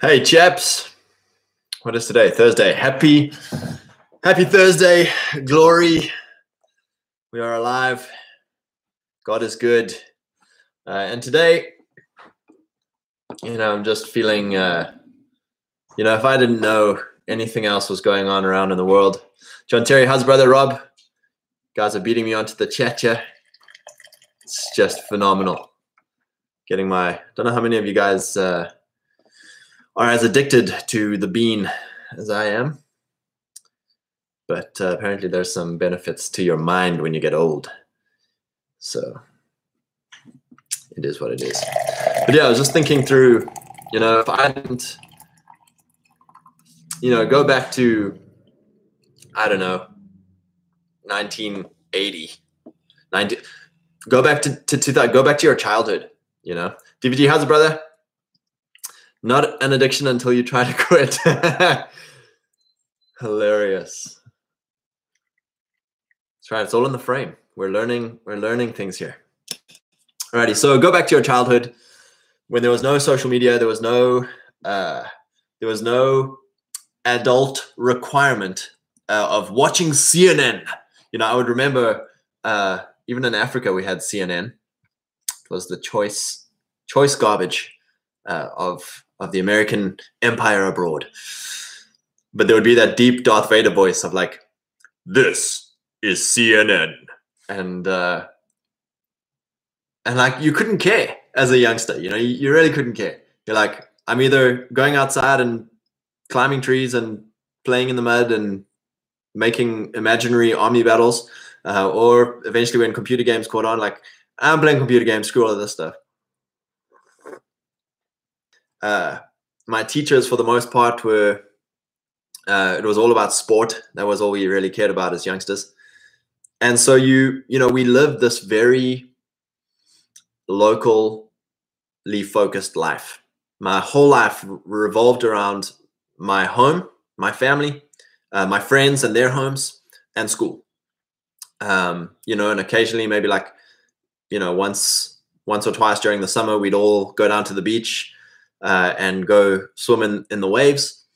Hey, chaps. What is today? Thursday. Happy, happy Thursday. Glory. We are alive. God is good. Uh, and today, you know, I'm just feeling, uh, you know, if I didn't know anything else was going on around in the world. John Terry, how's brother Rob? Guys are beating me onto the chacha. It's just phenomenal. Getting my, don't know how many of you guys, uh, are as addicted to the bean as I am. But uh, apparently, there's some benefits to your mind when you get old. So it is what it is. But yeah, I was just thinking through, you know, if I didn't, you know, go back to, I don't know, 1980, 90, go back to, to, to that, go back to your childhood, you know. DVG, how's it, brother? Not an addiction until you try to quit. Hilarious. That's right. It's all in the frame. We're learning. We're learning things here. Alrighty. So go back to your childhood when there was no social media. There was no. Uh, there was no adult requirement uh, of watching CNN. You know, I would remember uh, even in Africa we had CNN. It was the choice choice garbage uh, of of the American empire abroad. But there would be that deep Darth Vader voice of like, "This is CNN," and uh, and like you couldn't care as a youngster. You know, you, you really couldn't care. You're like, I'm either going outside and climbing trees and playing in the mud and making imaginary army battles, uh, or eventually when computer games caught on, like I'm playing computer games, screw all of this stuff uh, my teachers, for the most part, were uh, it was all about sport. That was all we really cared about as youngsters. And so you, you know, we lived this very locally focused life. My whole life revolved around my home, my family, uh, my friends and their homes, and school. Um, you know, and occasionally maybe like, you know, once once or twice during the summer, we'd all go down to the beach uh, and go swim in, in the waves.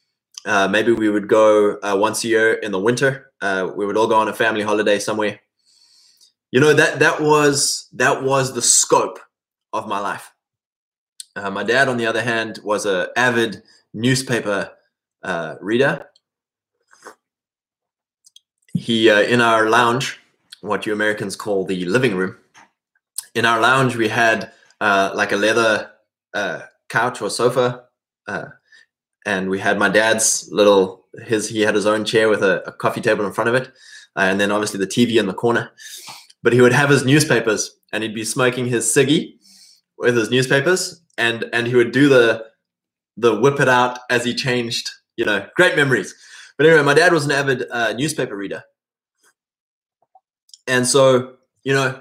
Uh, maybe we would go uh, once a year in the winter. Uh, we would all go on a family holiday somewhere. You know that that was that was the scope of my life. Uh, my dad, on the other hand, was an avid newspaper uh, reader. He in our lounge, what you Americans call the living room. In our lounge, we had like a leather couch or sofa, uh, and we had my dad's little his he had his own chair with a, a coffee table in front of it, uh, and then obviously the TV in the corner. But he would have his newspapers, and he'd be smoking his ciggy with his newspapers, and and he would do the the whip it out as he changed. You know, great memories. But anyway, my dad was an avid uh, newspaper reader, and so you know,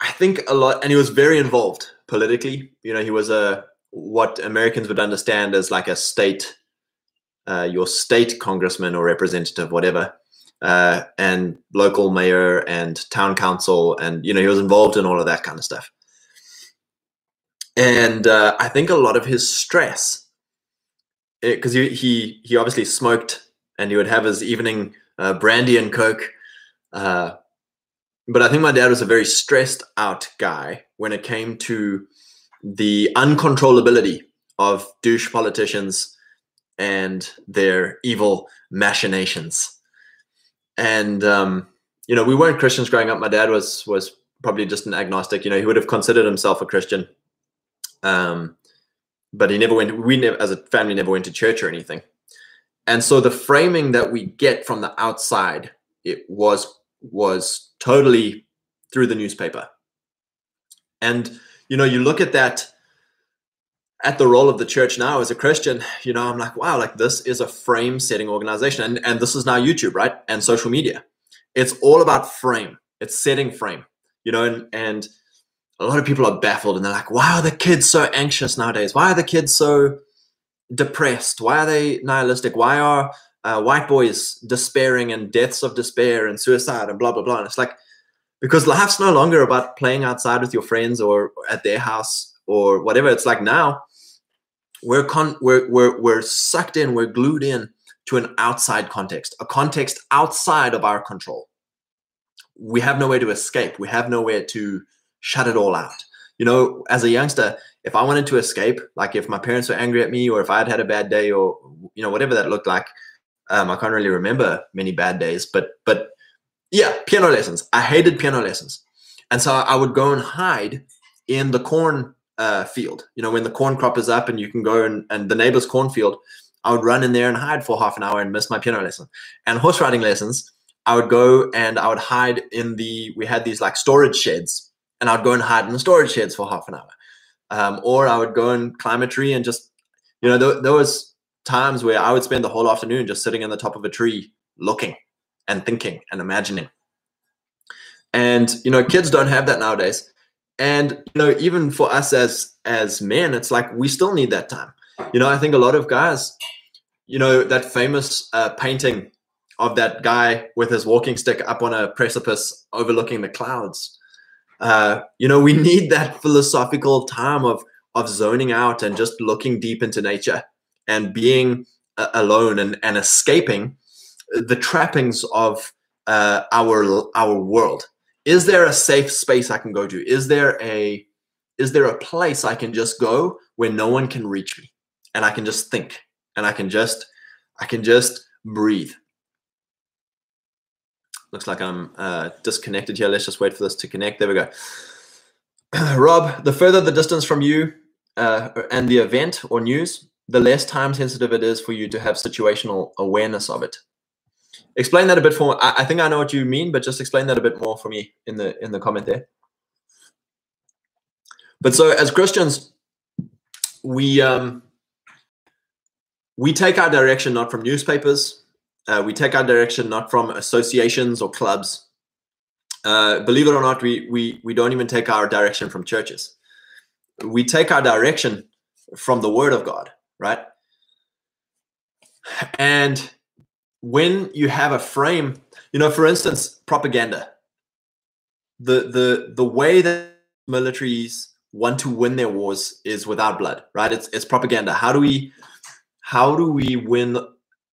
I think a lot, and he was very involved politically. You know, he was a what Americans would understand as like a state, uh, your state congressman or representative, whatever, uh, and local mayor and town council, and you know he was involved in all of that kind of stuff. And uh, I think a lot of his stress, because he, he he obviously smoked, and he would have his evening uh, brandy and coke. Uh, but I think my dad was a very stressed out guy when it came to the uncontrollability of douche politicians and their evil machinations. And um, you know, we weren't Christians growing up. My dad was was probably just an agnostic. You know, he would have considered himself a Christian, um, but he never went. We never, as a family, never went to church or anything. And so the framing that we get from the outside, it was was totally through the newspaper. And you know, you look at that at the role of the church now as a Christian, you know, I'm like, wow, like this is a frame setting organization. And, and this is now YouTube, right? And social media. It's all about frame. It's setting frame, you know, and, and a lot of people are baffled and they're like, why are the kids so anxious nowadays? Why are the kids so depressed? Why are they nihilistic? Why are uh, white boys despairing and deaths of despair and suicide and blah, blah, blah. And it's like, because life's no longer about playing outside with your friends or at their house or whatever. It's like now we're con we're, we're we're sucked in we're glued in to an outside context a context outside of our control. We have nowhere to escape. We have nowhere to shut it all out. You know as a youngster if i wanted to escape like if my parents were angry at me or if i had had a bad day or you know whatever that looked like um, i can't really remember many bad days but but yeah piano lessons i hated piano lessons and so i would go and hide in the corn uh, field. You know, when the corn crop is up and you can go and, and the neighbor's cornfield, I would run in there and hide for half an hour and miss my piano lesson. And horse riding lessons, I would go and I would hide in the, we had these like storage sheds and I'd go and hide in the storage sheds for half an hour. Um, or I would go and climb a tree and just, you know, there, there was times where I would spend the whole afternoon just sitting in the top of a tree looking and thinking and imagining. And, you know, kids don't have that nowadays and you know even for us as as men it's like we still need that time you know i think a lot of guys you know that famous uh, painting of that guy with his walking stick up on a precipice overlooking the clouds uh, you know we need that philosophical time of of zoning out and just looking deep into nature and being uh, alone and, and escaping the trappings of uh, our our world is there a safe space I can go to? Is there a is there a place I can just go where no one can reach me and I can just think and I can just I can just breathe. Looks like I'm uh, disconnected here. Let's just wait for this to connect. There we go. Rob, the further the distance from you uh, and the event or news, the less time sensitive it is for you to have situational awareness of it explain that a bit for I, I think I know what you mean, but just explain that a bit more for me in the in the comment there. But so as Christians, we um, we take our direction not from newspapers. Uh, we take our direction not from associations or clubs. Uh, believe it or not, we we we don't even take our direction from churches. We take our direction from the Word of God, right? And when you have a frame, you know, for instance, propaganda. The the the way that militaries want to win their wars is without blood, right? It's it's propaganda. How do we how do we win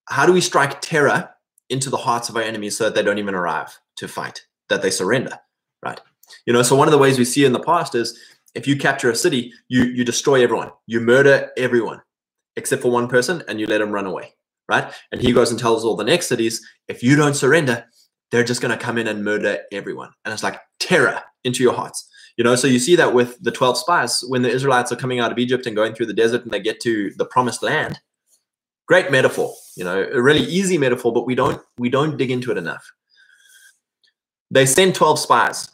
how do we strike terror into the hearts of our enemies so that they don't even arrive to fight, that they surrender, right? You know, so one of the ways we see in the past is if you capture a city, you you destroy everyone, you murder everyone except for one person, and you let them run away right? And he goes and tells all the next cities, if you don't surrender, they're just going to come in and murder everyone. And it's like terror into your hearts. You know, so you see that with the 12 spies when the Israelites are coming out of Egypt and going through the desert and they get to the promised land. Great metaphor, you know, a really easy metaphor, but we don't we don't dig into it enough. They send 12 spies.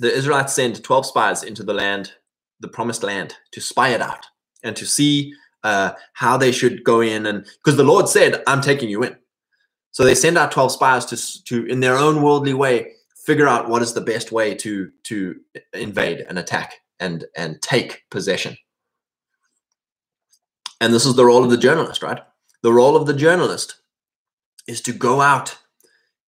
The Israelites send 12 spies into the land, the promised land, to spy it out and to see uh, how they should go in and because the Lord said, "I'm taking you in." So they send out twelve spies to to in their own worldly way figure out what is the best way to to invade and attack and and take possession. And this is the role of the journalist, right? The role of the journalist is to go out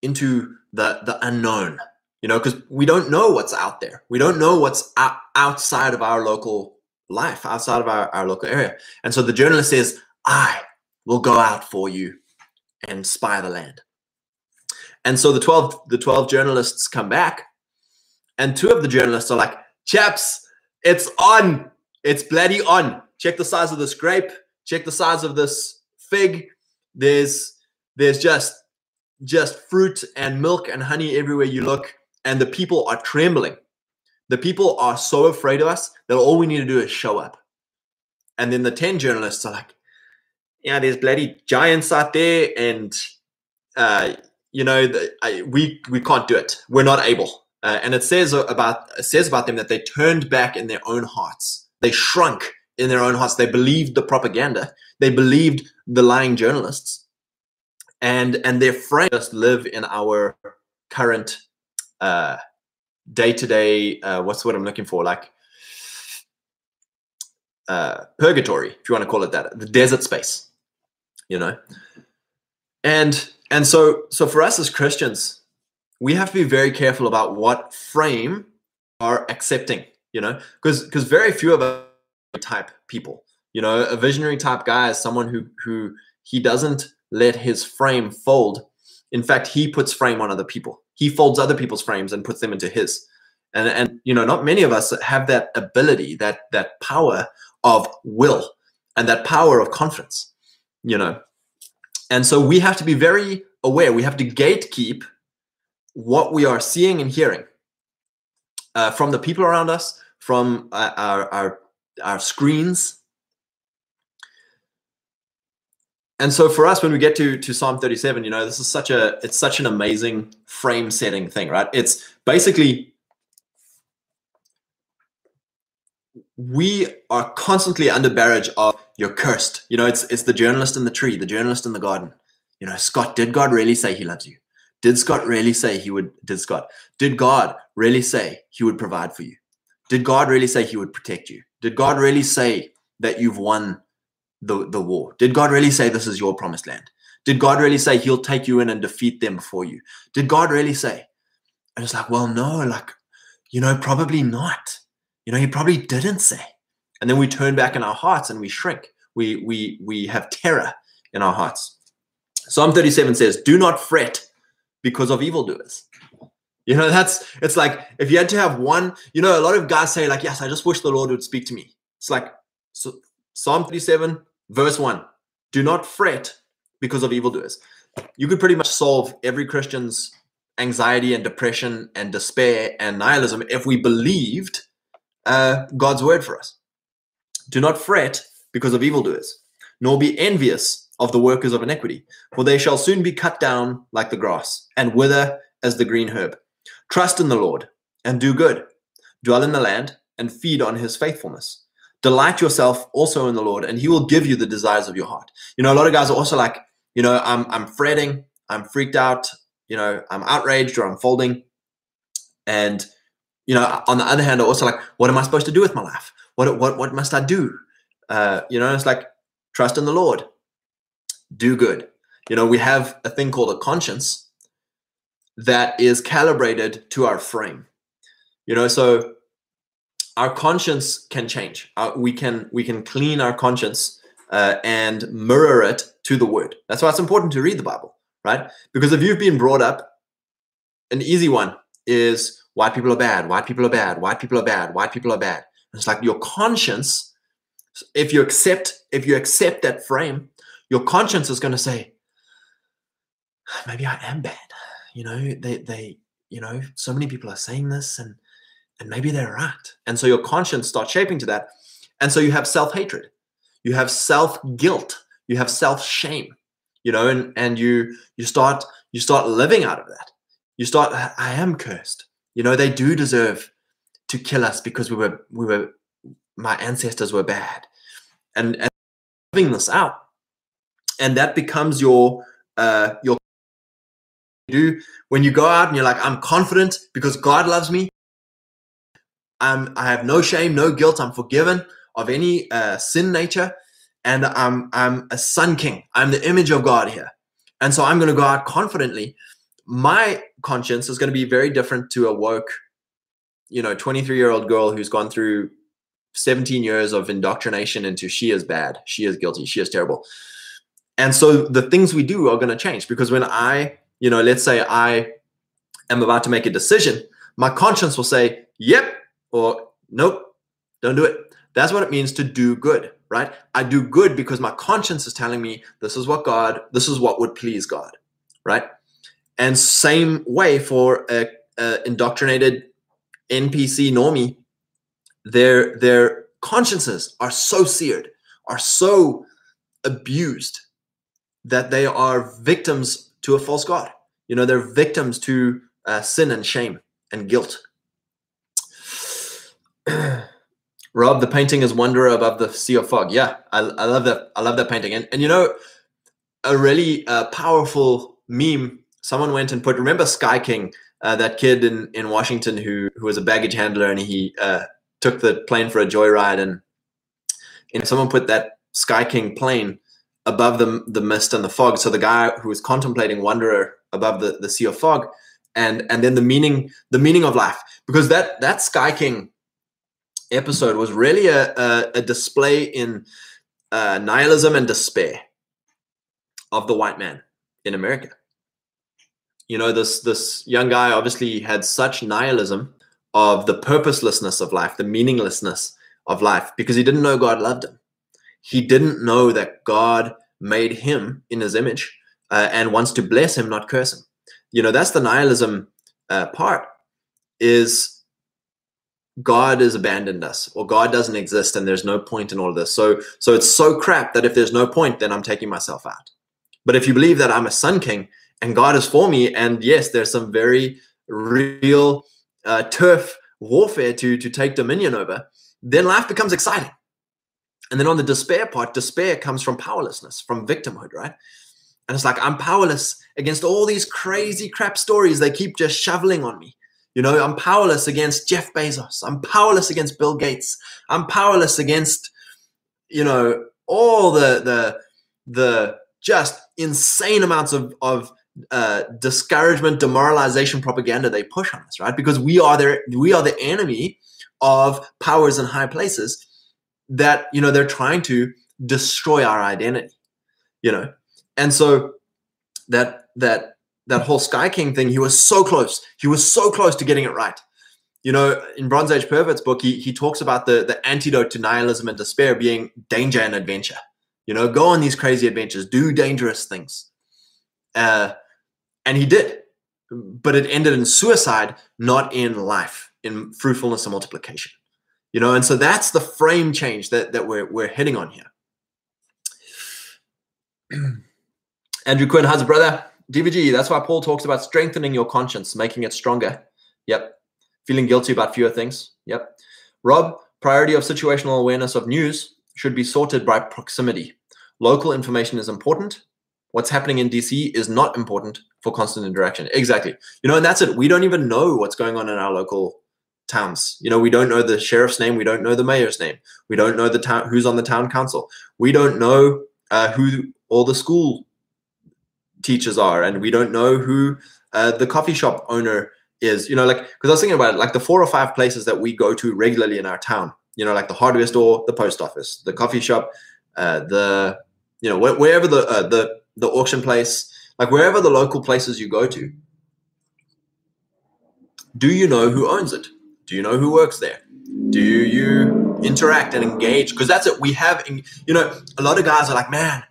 into the the unknown, you know, because we don't know what's out there. We don't know what's out, outside of our local life outside of our, our local area. And so the journalist says, I will go out for you and spy the land. And so the 12 the 12 journalists come back and two of the journalists are like, chaps, it's on. It's bloody on. Check the size of this grape. Check the size of this fig. There's there's just just fruit and milk and honey everywhere you look and the people are trembling the people are so afraid of us that all we need to do is show up. And then the 10 journalists are like, yeah, there's bloody giants out there. And, uh, you know, the, I, we, we can't do it. We're not able. Uh, and it says about, it says about them that they turned back in their own hearts. They shrunk in their own hearts. They believed the propaganda. They believed the lying journalists. And, and their friends live in our current, uh, day to day what's what i'm looking for like uh, purgatory if you want to call it that the desert space you know and and so so for us as christians we have to be very careful about what frame are accepting you know because because very few of us type people You know, a visionary type guy is someone who who he doesn't let his frame fold. In fact, he puts frame on other people. He folds other people's frames and puts them into his. And and you know, not many of us have that ability, that that power of will and that power of confidence. You know, and so we have to be very aware. We have to gatekeep what we are seeing and hearing uh, from the people around us, from uh, our, our, our screens. And so for us, when we get to, to Psalm 37, you know, this is such a, it's such an amazing frame setting thing, right? It's basically, we are constantly under barrage of you're cursed. You know, it's, it's the journalist in the tree, the journalist in the garden. You know, Scott, did God really say he loves you? Did Scott really say he would, did Scott, did God really say he would provide for you? Did God really say he would protect you? Did God really say that you've won the, the war? Did God really say this is your promised land? Did God really say he'll take you in and defeat them before you? Did God really say? And it's like, well, no, like, you know, probably not. You know, he probably didn't say. And then we turn back in our hearts and we shrink. We we we have terror in our hearts. Psalm 37 says, Do not fret because of evildoers. You know, that's it's like if you had to have one, you know, a lot of guys say, like, yes, I just wish the Lord would speak to me. It's like so Psalm 37, verse 1. Do not fret because of evildoers. You could pretty much solve every Christian's anxiety and depression and despair and nihilism if we believed uh, God's word for us. Do not fret because of evildoers, nor be envious of the workers of iniquity, for they shall soon be cut down like the grass and wither as the green herb. Trust in the Lord and do good. Dwell in the land and feed on his faithfulness. Delight yourself also in the Lord, and he will give you the desires of your heart. You know, a lot of guys are also like, you know, I'm I'm fretting, I'm freaked out, you know, I'm outraged or I'm folding. And, you know, on the other hand, are also like, what am I supposed to do with my life? What what what must I do? Uh, you know, it's like trust in the Lord, do good. You know, we have a thing called a conscience, that is calibrated to our frame you know so our conscience can change. Uh, we can we can clean our conscience uh, and mirror it to the word. That's why it's important to read the bible right? Because if you've been brought up an easy one is white people are bad white people are bad white people are bad white people are bad. It's like your conscience if you accept if you accept that frame your conscience is going to say maybe i am bad. You know they they you know so many people are saying this and and maybe they're right. And so your conscience starts shaping to that. And so you have self-hatred. You have self-guilt. You have self-shame you know and and you you start you start living out of that. You start i am cursed. You know they do deserve to kill us because we were we were my ancestors were bad. And and living this out and that becomes your uh your do when you go out and you're like, I'm confident because God loves me. I'm, I have no shame, no guilt. I'm forgiven of any uh, sin nature. And I'm, I'm a son king. I'm the image of God here. And so I'm going to go out confidently. My conscience is going to be very different to a woke, you know, 23 year old girl who's gone through 17 years of indoctrination into she is bad, she is guilty, she is terrible. And so the things we do are going to change because when I you know, let's say I am about to make a decision, my conscience will say, yep, or nope, don't do it. That's what it means to do good, right? I do good because my conscience is telling me this is what God, this is what would please God, right? And same way for a, a indoctrinated NPC normie, their their consciences are so seared, are so abused that they are victims to a false god. You know, they're victims to uh, sin and shame and guilt. Rob, the painting is Wanderer above the sea of fog. Yeah, I, I love that. I love that painting. And, and you know, a really uh, powerful meme. Someone went and put. Remember Sky King, uh, that kid in, in Washington who who was a baggage handler, and he uh, took the plane for a joyride, and and someone put that Sky King plane above the the mist and the fog. So the guy who was contemplating Wanderer above the, the sea of fog and and then the meaning the meaning of life because that that sky king episode was really a, a, a display in uh, nihilism and despair of the white man in America. You know, this this young guy obviously had such nihilism of the purposelessness of life, the meaninglessness of life, because he didn't know God loved him. He didn't know that God made him in his image uh, and wants to bless him, not curse him. You know, that's the nihilism uh, part is God has abandoned us or God doesn't exist and there's no point in all of this. So so it's so crap that if there's no point, then I'm taking myself out. But if you believe that I'm a sun king and God is for me, and yes, there's some very real uh, turf warfare to to take dominion over, then life becomes exciting. And then on the despair part, despair comes from powerlessness, from victimhood, right? And it's like I'm powerless against all these crazy crap stories they keep just shoveling on me. You know, I'm powerless against Jeff Bezos. I'm powerless against Bill Gates. I'm powerless against, you know, all the the the just insane amounts of of uh, discouragement, demoralization, propaganda they push on us, right? Because we are their we are the enemy of powers in high places that you know they're trying to destroy our identity, you know, and so that that that whole Sky King thing, he was so close. He was so close to getting it right. You know, in Bronze Age Pervert's book, he, he talks about the, the antidote to nihilism and despair being danger and adventure. You know, go on these crazy adventures, do dangerous things. Uh, and he did. But it ended in suicide, not in life, in fruitfulness and multiplication. You know, and so that's the frame change that, that we're, we're hitting on here. Andrew Quinn, how's it, brother? DVG, that's why Paul talks about strengthening your conscience, making it stronger. Yep. Feeling guilty about fewer things. Yep. Rob, priority of situational awareness of news should be sorted by proximity. Local information is important. What's happening in DC is not important for constant interaction. Exactly. You know, and that's it. We don't even know what's going on in our local towns. You know, we don't know the sheriff's name. We don't know the mayor's name. We don't know the town who's on the town council. We don't know uh, who all the school teachers are, and we don't know who uh, the coffee shop owner is. You know, like because I was thinking about it, like the four or five places that we go to regularly in our town. You know, like the hardware store, the post office, the coffee shop, uh, the you know wh- wherever the uh, the the auction place, like wherever the local places you go to. Do you know who owns it? Do you know who works there? Do you interact and engage? Because that's it. We have, you know, a lot of guys are like, man,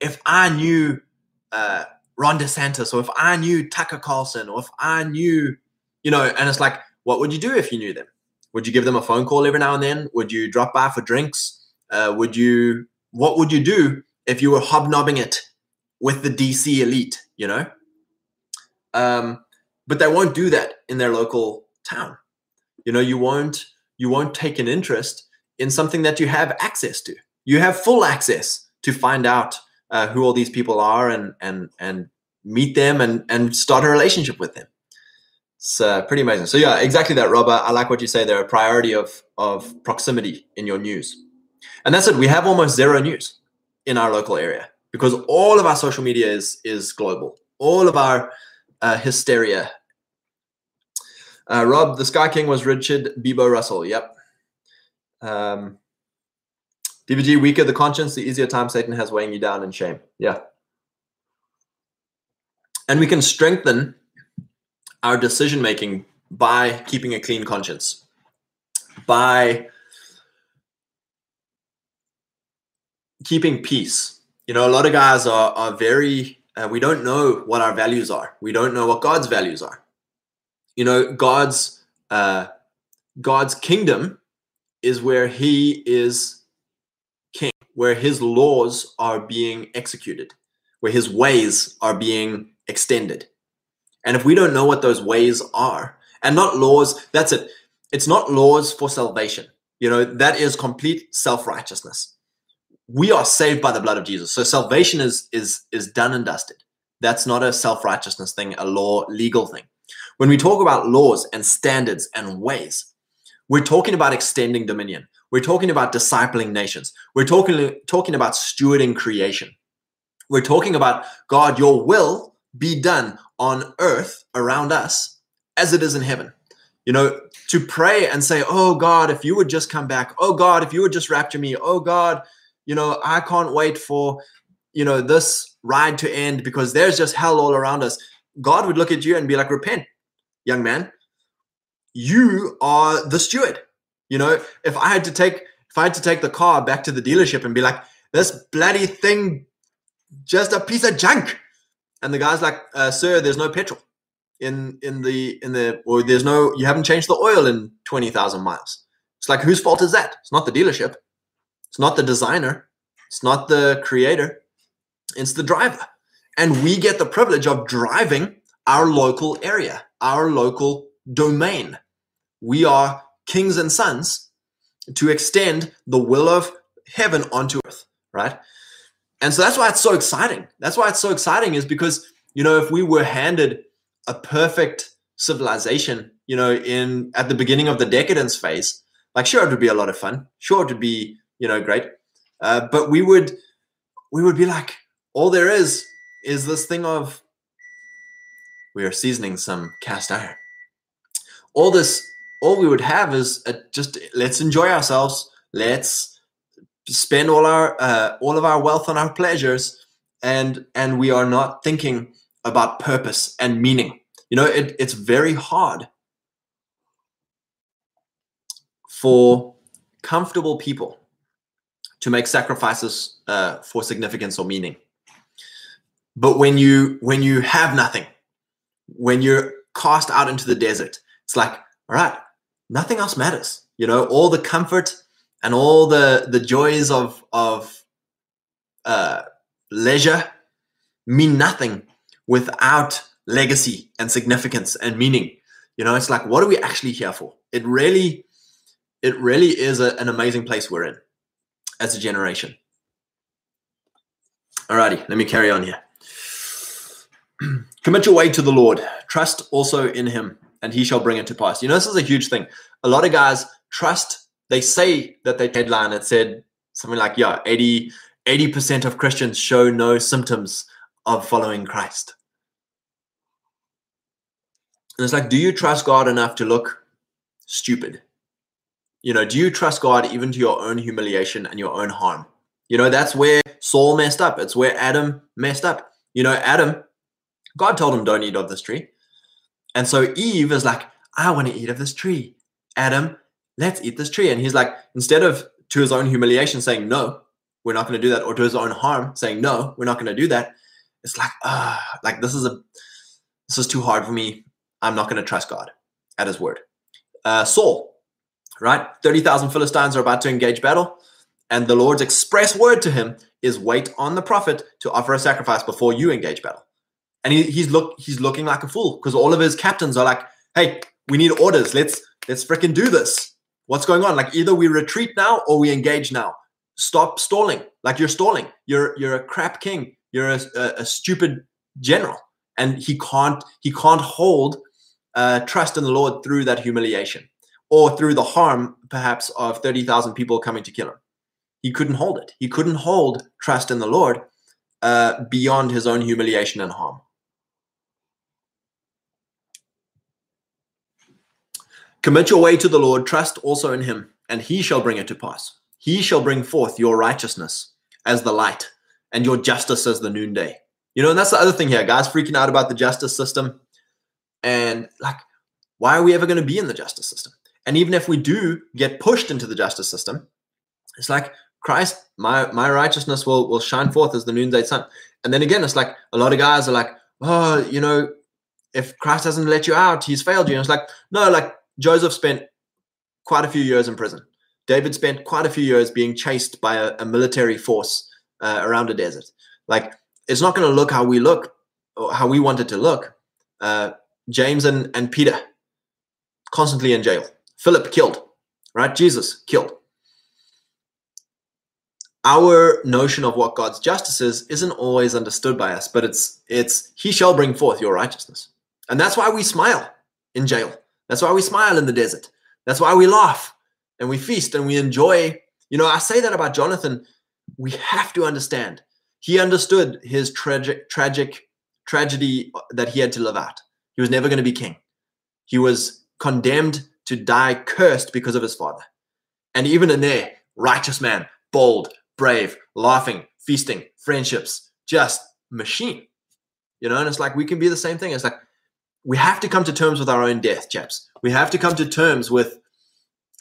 if I knew uh, Ron DeSantis, or if I knew Tucker Carlson, or if I knew, you know, and it's like, what would you do if you knew them? Would you give them a phone call every now and then? Would you drop by for drinks? Uh, would you, what would you do if you were hobnobbing it with the DC elite, you know? Um, but they won't do that in their local town. You know, you won't, you won't take an interest in something that you have access to. You have full access to find out uh, who all these people are and and and meet them and and start a relationship with them. It's uh, pretty amazing. So yeah, exactly that, Robert. I like what you say there. A priority of of proximity in your news, and that's it. We have almost zero news in our local area because all of our social media is is global. All of our uh, hysteria. Uh, Rob, the Sky King was Richard Beebo Russell. Yep. Um, DVG, weaker the conscience, the easier time Satan has weighing you down in shame. Yeah. And we can strengthen our decision making by keeping a clean conscience, by keeping peace. You know, a lot of guys are, are very, uh, we don't know what our values are. We don't know what God's values are. You know, God's, uh, God's kingdom is where he is where his laws are being executed, where his ways are being extended. And if we don't know what those ways are, and not laws, that's it. It's not laws for salvation. You know, that is complete self-righteousness. We are saved by the blood of Jesus. So salvation is is is done and dusted. That's not a self-righteousness thing, a law legal thing. When we talk about laws and standards and ways, we're talking about extending dominion. We're talking about discipling nations. We're talking, talking about stewarding creation. We're talking about God, your will be done on earth around us as it is in heaven. You know, to pray and say, Oh God, if you would just come back. Oh God, if you would just rapture me. Oh God, you know, I can't wait for, you know, this ride to end because there's just hell all around us. God would look at you and be like, repent, young man. You are the steward. You know, if I had to take if I had to take the car back to the dealership and be like, this bloody thing, just a piece of junk. And the guy's like, uh, sir, there's no petrol in in the in the or there's no you haven't changed the oil in 20,000 miles. It's like whose fault is that? It's not the dealership. It's not the designer. It's not the creator. It's the driver. And we get the privilege of driving our local area, our local domain. We are kings and sons to extend the will of heaven onto earth, right? And so that's why it's so exciting. That's why it's so exciting is because, you know, if we were handed a perfect civilization, you know, in at the beginning of the decadence phase, like sure it would be a lot of fun. Sure it would be, you know, great. Uh, but we would we would be like, all there is is this thing of we are seasoning some cast iron. All this all we would have is a, just let's enjoy ourselves. Let's spend all our uh, all of our wealth on our pleasures, and and we are not thinking about purpose and meaning. You know, it, it's very hard for comfortable people to make sacrifices uh, for significance or meaning. But when you when you have nothing, when you're cast out into the desert, it's like, all right, nothing else matters. You know, all the comfort and all the the joys of of uh, leisure mean nothing without legacy and significance and meaning. You know, it's like, what are we actually here for? It really, it really is a, an amazing place we're in as a generation. Alrighty, let me carry on here. Commit your way to the Lord. Trust also in Him and he shall bring it to pass. You know, this is a huge thing. A lot of guys trust, they say that they headline it said something like, yeah, 80, 80% of Christians show no symptoms of following Christ. And it's like, do you trust God enough to look stupid? You know, do you trust God even to your own humiliation and your own harm? You know, that's where Saul messed up. It's where Adam messed up. You know, Adam, God told him, don't eat of this tree. And so Eve is like, I want to eat of this tree. Adam, let's eat this tree. And he's like, instead of to his own humiliation saying, no, we're not going to do that, or to his own harm saying, no, we're not going to do that. It's like, ah, like this is a, this is too hard for me. I'm not going to trust God at his word. Uh, Saul, right? 30,000 Philistines are about to engage battle. And the Lord's express word to him is wait on the prophet to offer a sacrifice before you engage battle and he, he's look he's looking like a fool because all of his captains are like, "Hey, we need orders. Let's let's freaking do this. What's going on? Like either we retreat now or we engage now. Stop stalling. Like you're stalling. You're you're a crap king. You're a, a, a stupid general." And he can't he can't hold uh, trust in the Lord through that humiliation or through the harm, perhaps, of thirty thousand people coming to kill him. He couldn't hold it. He couldn't hold trust in the Lord uh, beyond his own humiliation and harm. Commit your way to the Lord, trust also in him, and he shall bring it to pass. He shall bring forth your righteousness as the light and your justice as the noonday. You know, and that's the other thing here. Guys freaking out about the justice system. And like, why are we ever going to be in the justice system? And even if we do get pushed into the justice system, it's like Christ, my my righteousness will will shine forth as the noonday sun. And then again, it's like a lot of guys are like, oh, you know, if Christ hasn't let you out, he's failed you. And it's like, no, like Joseph spent quite a few years in prison. David spent quite a few years being chased by a, a military force uh, around a desert. Like it's not going to look how we look, or how we want it to look. Uh, James and, and Peter constantly in jail. Philip killed, right? Jesus killed. Our notion of what God's justice is isn't always understood by us, but it's it's He shall bring forth your righteousness, and that's why we smile in jail that's why we smile in the desert. That's why we laugh and we feast and we enjoy. You know, I say that about Jonathan. We have to understand. He understood his tragic, tragic tragedy that he had to live out. He was never going to be king. He was condemned to die cursed because of his father. And even in there, righteous man, bold, brave, laughing, feasting, friendships, just machine. You know, and it's like we can be the same thing. It's like we have to come to terms with our own death, chaps. We have to come to terms with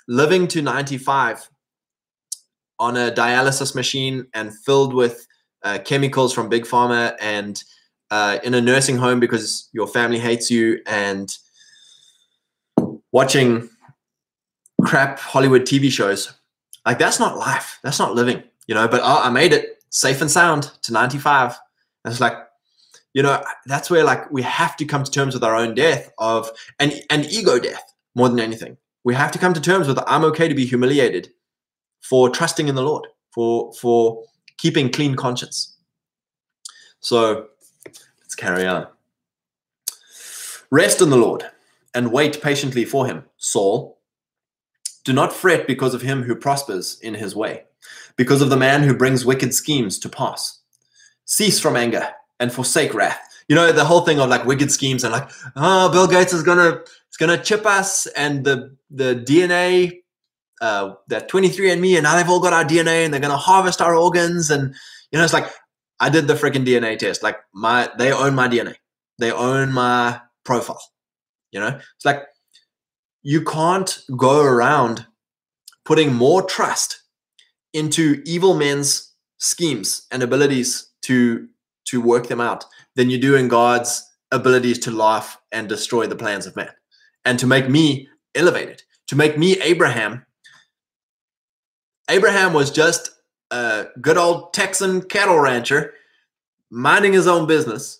living to 95 on a dialysis machine and filled with uh, chemicals from big pharma and uh, in a nursing home because your family hates you and watching crap Hollywood TV shows. Like that's not life. That's not living, you know. But I, I made it safe and sound to 95. And it's like, you know, that's where like we have to come to terms with our own death of and and ego death more than anything. We have to come to terms with I'm okay to be humiliated for trusting in the Lord, for for keeping clean conscience. So let's carry on. Rest in the Lord and wait patiently for him. Saul, do not fret because of him who prospers in his way, because of the man who brings wicked schemes to pass. Cease from anger and forsake wrath. You know, the whole thing of like wicked schemes and like, oh, Bill Gates is gonna is gonna chip us and the the DNA uh that 23andMe and now they've all got our DNA and they're gonna harvest our organs and you know it's like I did the freaking DNA test. Like my they own my DNA. They own my profile. You know, it's like you can't go around putting more trust into evil men's schemes and abilities to to work them out than you do in God's abilities to laugh and destroy the plans of man and to make me elevated, to make me Abraham. Abraham was just a good old Texan cattle rancher minding his own business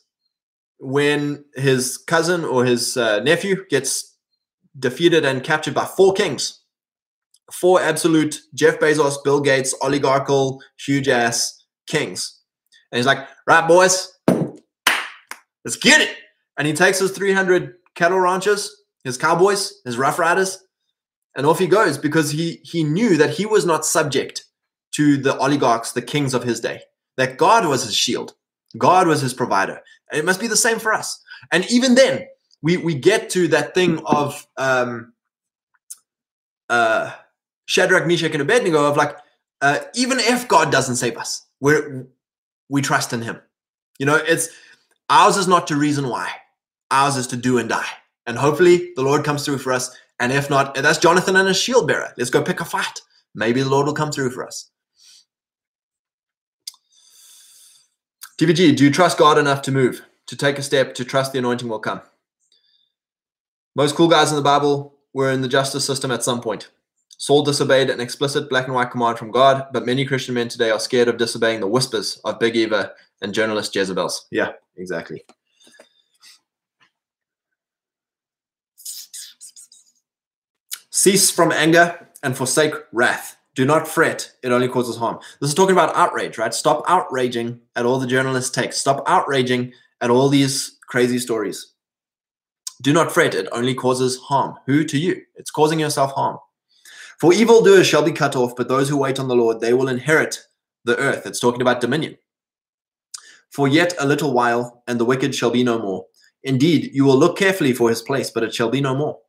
when his cousin or his uh, nephew gets defeated and captured by four kings, four absolute Jeff Bezos, Bill Gates, oligarchical, huge ass kings. And he's like, right, boys, let's get it. And he takes his 300 cattle ranchers, his cowboys, his rough riders, and off he goes because he he knew that he was not subject to the oligarchs, the kings of his day. That God was his shield, God was his provider. It must be the same for us. And even then, we we get to that thing of um, uh, Shadrach, Meshach, and Abednego of like, uh, even if God doesn't save us, we we trust in Him. You know, it's ours is not to reason why. Ours is to do and die. And hopefully, the Lord comes through for us. And if not, that's Jonathan and his shield bearer. Let's go pick a fight. Maybe the Lord will come through for us. DVG, do you trust God enough to move, to take a step, to trust the anointing will come? Most cool guys in the Bible were in the justice system at some point. Saul disobeyed an explicit black and white command from God, but many Christian men today are scared of disobeying the whispers of Big Eva and journalist Jezebels. Yeah, exactly. Cease from anger and forsake wrath. Do not fret, it only causes harm. This is talking about outrage, right? Stop outraging at all the journalists take. Stop outraging at all these crazy stories. Do not fret, it only causes harm. Who? To you. It's causing yourself harm. For evildoers shall be cut off, but those who wait on the Lord, they will inherit the earth. It's talking about dominion. For yet a little while, and the wicked shall be no more. Indeed, you will look carefully for his place, but it shall be no more.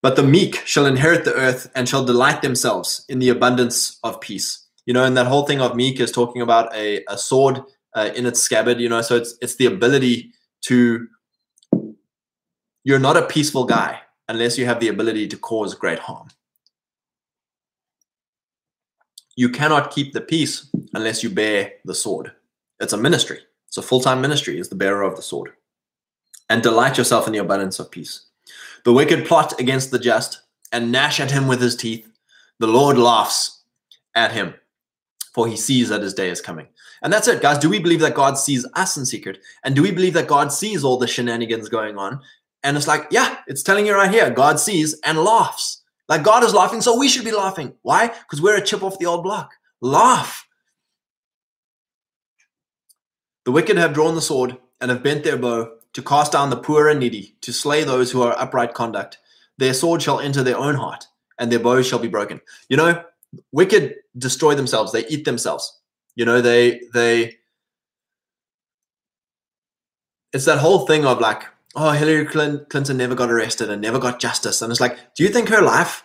But the meek shall inherit the earth and shall delight themselves in the abundance of peace. You know, and that whole thing of meek is talking about a, a sword uh, in its scabbard, you know, so it's it's the ability to you're not a peaceful guy unless you have the ability to cause great harm. You cannot keep the peace unless you bear the sword. It's a ministry. It's a full-time ministry is the bearer of the sword. And delight yourself in the abundance of peace. The wicked plot against the just and gnash at him with his teeth. The Lord laughs at him, for he sees that his day is coming. And that's it, guys. Do we believe that God sees us in secret? And do we believe that God sees all the shenanigans going on? And it's like, yeah, it's telling you right here. God sees and laughs. Like God is laughing, so we should be laughing. Why? Because we're a chip off the old block. Laugh. The wicked have drawn the sword and have bent their bow to cast down the poor and needy, to slay those who are upright conduct. Their sword shall enter their own heart, and their bows shall be broken. You know, wicked destroy themselves. They eat themselves. You know, they they. It's that whole thing of like oh, Hillary Clinton never got arrested and never got justice. And it's like, do you think her life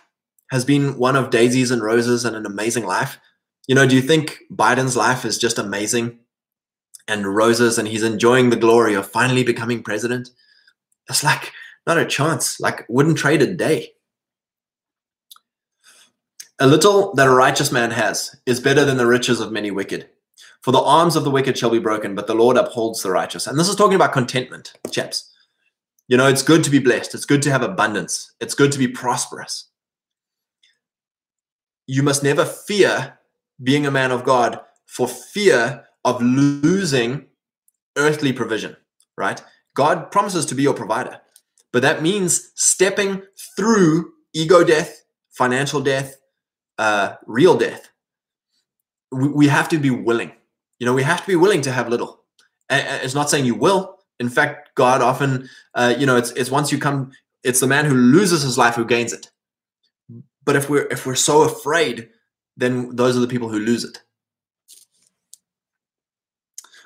has been one of daisies and roses and an amazing life? You know, do you think Biden's life is just amazing and roses and he's enjoying the glory of finally becoming president? It's like not a chance. Like, wouldn't trade a day. A little that a righteous man has is better than the riches of many wicked. For the arms of the wicked shall be broken, but the Lord upholds the righteous. And this is talking about contentment, chaps. You know, it's good to be blessed. It's good to have abundance. It's good to be prosperous. You must never fear being a man of God for fear of losing earthly provision, right? God promises to be your provider, but that means stepping through ego death, financial death, uh, real death. We, we have to be willing. You know, we have to be willing to have little. And it's not saying you will. In fact, God often, uh, you know, it's it's once you come, it's the man who loses his life who gains it. But if we're if we're so afraid then those are the people who lose it.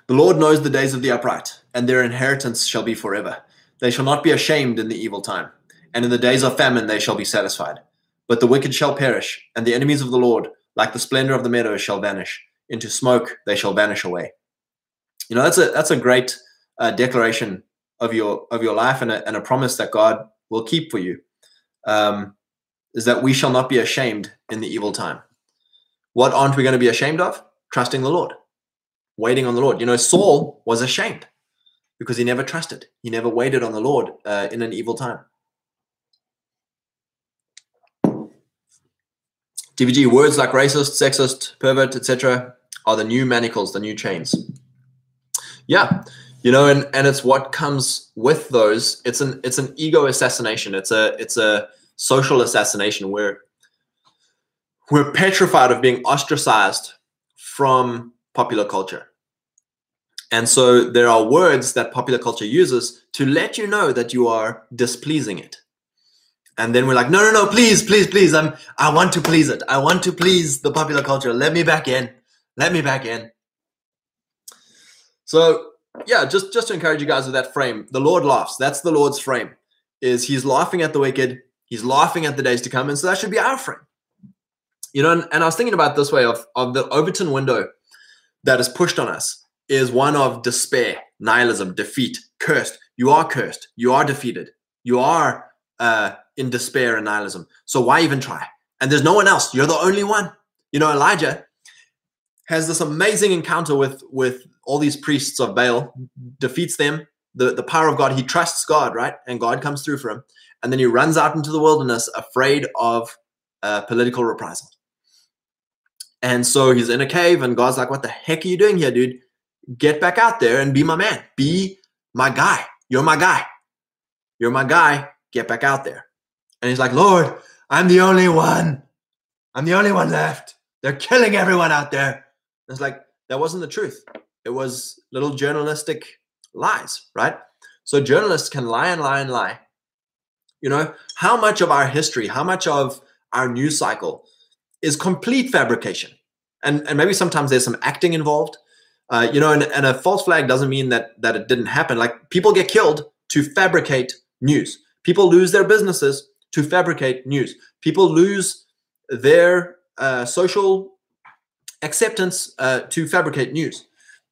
The Lord knows the days of the upright, and their inheritance shall be forever. They shall not be ashamed in the evil time, and in the days of famine they shall be satisfied. But the wicked shall perish, and the enemies of the Lord, like the splendor of the meadows, shall vanish. Into smoke they shall vanish away. You know that's a that's a great uh, declaration of your of your life and a, and a promise that God will keep for you. Um, is that we shall not be ashamed in the evil time. What aren't we going to be ashamed of? Trusting the Lord, waiting on the Lord. You know, Saul was ashamed because he never trusted, he never waited on the Lord uh, in an evil time. DVG words like racist, sexist, pervert, etc., are the new manacles, the new chains. Yeah, you know, and and it's what comes with those. It's an it's an ego assassination. It's a it's a social assassination where we're petrified of being ostracized from popular culture. And so there are words that popular culture uses to let you know that you are displeasing it. And then we're like, no, no, no, please, please, please. I'm I want to please it. I want to please the popular culture. Let me back in. Let me back in. So yeah, just just to encourage you guys with that frame. The Lord laughs. That's the Lord's frame. Is he's laughing at the wicked, he's laughing at the days to come. And so that should be our frame. You know, and, and I was thinking about this way of, of the Overton window that is pushed on us is one of despair, nihilism, defeat, cursed. You are cursed. You are defeated. You are uh, in despair and nihilism. So why even try? And there's no one else. You're the only one. You know, Elijah has this amazing encounter with with all these priests of Baal, defeats them. The, the power of God, he trusts God, right? And God comes through for him. And then he runs out into the wilderness afraid of uh, political reprisal. And so he's in a cave, and God's like, What the heck are you doing here, dude? Get back out there and be my man. Be my guy. You're my guy. You're my guy. Get back out there. And he's like, Lord, I'm the only one. I'm the only one left. They're killing everyone out there. It's like, that wasn't the truth. It was little journalistic lies, right? So journalists can lie and lie and lie. You know, how much of our history, how much of our news cycle is complete fabrication. And, and maybe sometimes there's some acting involved. Uh, you know, and, and a false flag doesn't mean that that it didn't happen. Like people get killed to fabricate news. People lose their businesses to fabricate news. People lose their uh, social acceptance uh, to fabricate news.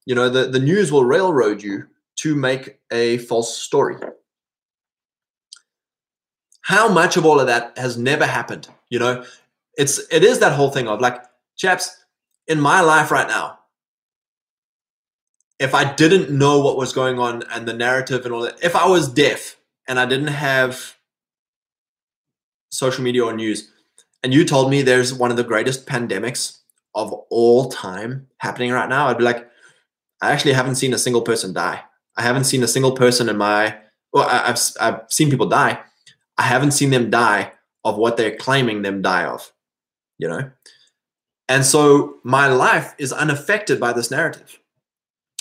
You know, the, the news will railroad you to make a false story. How much of all of that has never happened? You know, it's it is that whole thing of like chaps in my life right now if i didn't know what was going on and the narrative and all that if i was deaf and i didn't have social media or news and you told me there's one of the greatest pandemics of all time happening right now i'd be like i actually haven't seen a single person die i haven't seen a single person in my well i've, I've seen people die i haven't seen them die of what they're claiming them die of you know? And so my life is unaffected by this narrative.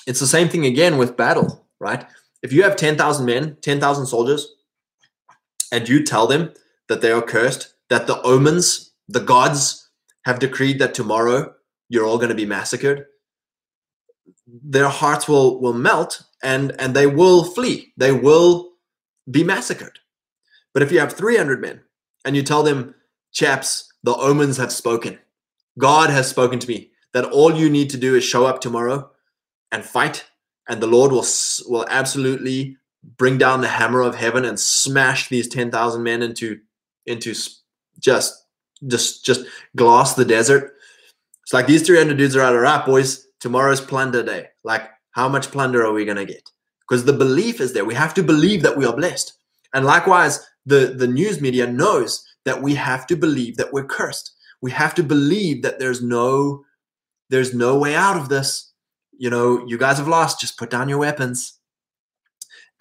It's the same thing again with battle, right? If you have 10,000 men, 10,000 soldiers, and you tell them that they are cursed, that the omens, the gods, have decreed that tomorrow you're all going to be massacred, their hearts will will melt and and they will flee. They will be massacred. But if you have 300 men and you tell them, chaps, the omens have spoken. God has spoken to me. that all you need to do is show up tomorrow and fight, and the Lord will will absolutely bring down the hammer of heaven and smash these ten thousand men into into just just just glass the desert. It's like these three hundred dudes are out rap, boys. Tomorrow's plunder day. Like, how much plunder are we gonna get? Because the belief is there. We have to believe that we are blessed. And likewise, the, the news media knows that we have to believe that we're cursed. We have to believe that there's no there's no way out of this. You know, you guys have lost, just put down your weapons.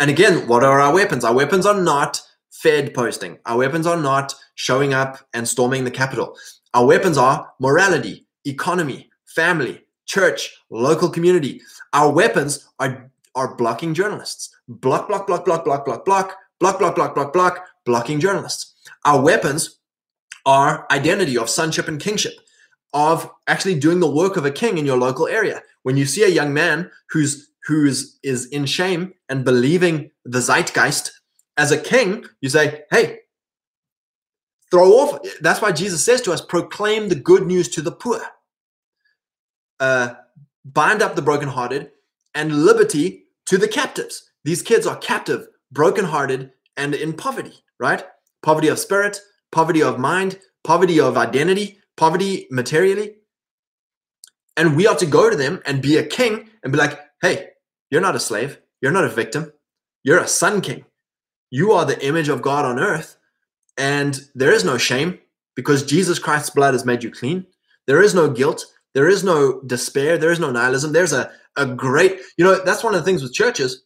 And again, what are our weapons? Our weapons are not Fed posting. Our weapons are not showing up and storming the Capitol. Our weapons are morality, economy, family, church, local community. Our weapons are, are blocking journalists. Block, block, block, block, block, block, block, block, block, block, block, block, blocking journalists. Our weapons are identity of sonship and kingship, of actually doing the work of a king in your local area. When you see a young man who's who's is in shame and believing the zeitgeist as a king, you say, hey, throw off. That's why Jesus says to us, proclaim the good news to the poor. Uh, bind up the brokenhearted and liberty to the captives. These kids are captive, brokenhearted, and in poverty, right? Poverty of spirit, poverty of mind, poverty of identity, poverty materially. And we are to go to them and be a king and be like, hey, you're not a slave. You're not a victim. You're a son king. You are the image of God on earth. And there is no shame because Jesus Christ's blood has made you clean. There is no guilt. There is no despair. There is no nihilism. There's a, a great, you know, that's one of the things with churches.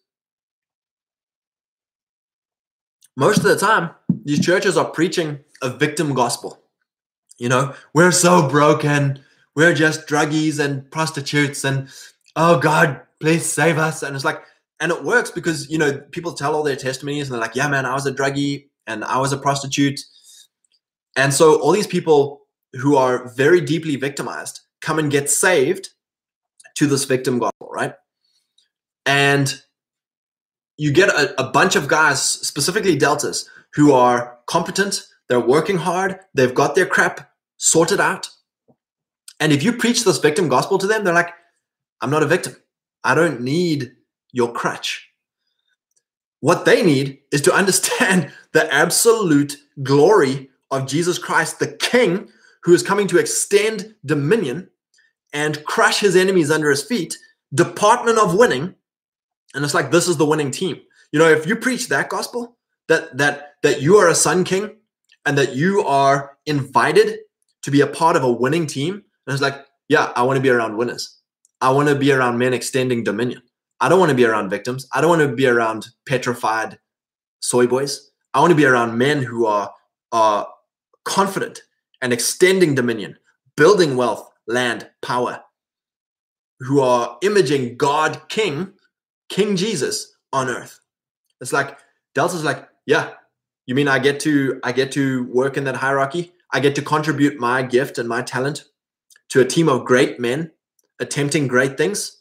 Most of the time, these churches are preaching a victim gospel. You know, we're so broken. We're just druggies and prostitutes. And oh, God, please save us. And it's like, and it works because, you know, people tell all their testimonies and they're like, yeah, man, I was a druggie and I was a prostitute. And so all these people who are very deeply victimized come and get saved to this victim gospel, right? And you get a, a bunch of guys, specifically deltas, who are competent, they're working hard, they've got their crap sorted out. And if you preach this victim gospel to them, they're like, I'm not a victim. I don't need your crutch. What they need is to understand the absolute glory of Jesus Christ, the King who is coming to extend dominion and crush his enemies under his feet, department of winning. And it's like, this is the winning team. You know, if you preach that gospel, that that that you are a son king and that you are invited to be a part of a winning team, and it's like, yeah, I want to be around winners. I want to be around men extending dominion. I don't want to be around victims. I don't want to be around petrified soy boys. I want to be around men who are are confident and extending dominion, building wealth, land, power, who are imaging God King, King Jesus on earth. It's like Delta's like, yeah, you mean I get to I get to work in that hierarchy? I get to contribute my gift and my talent to a team of great men attempting great things?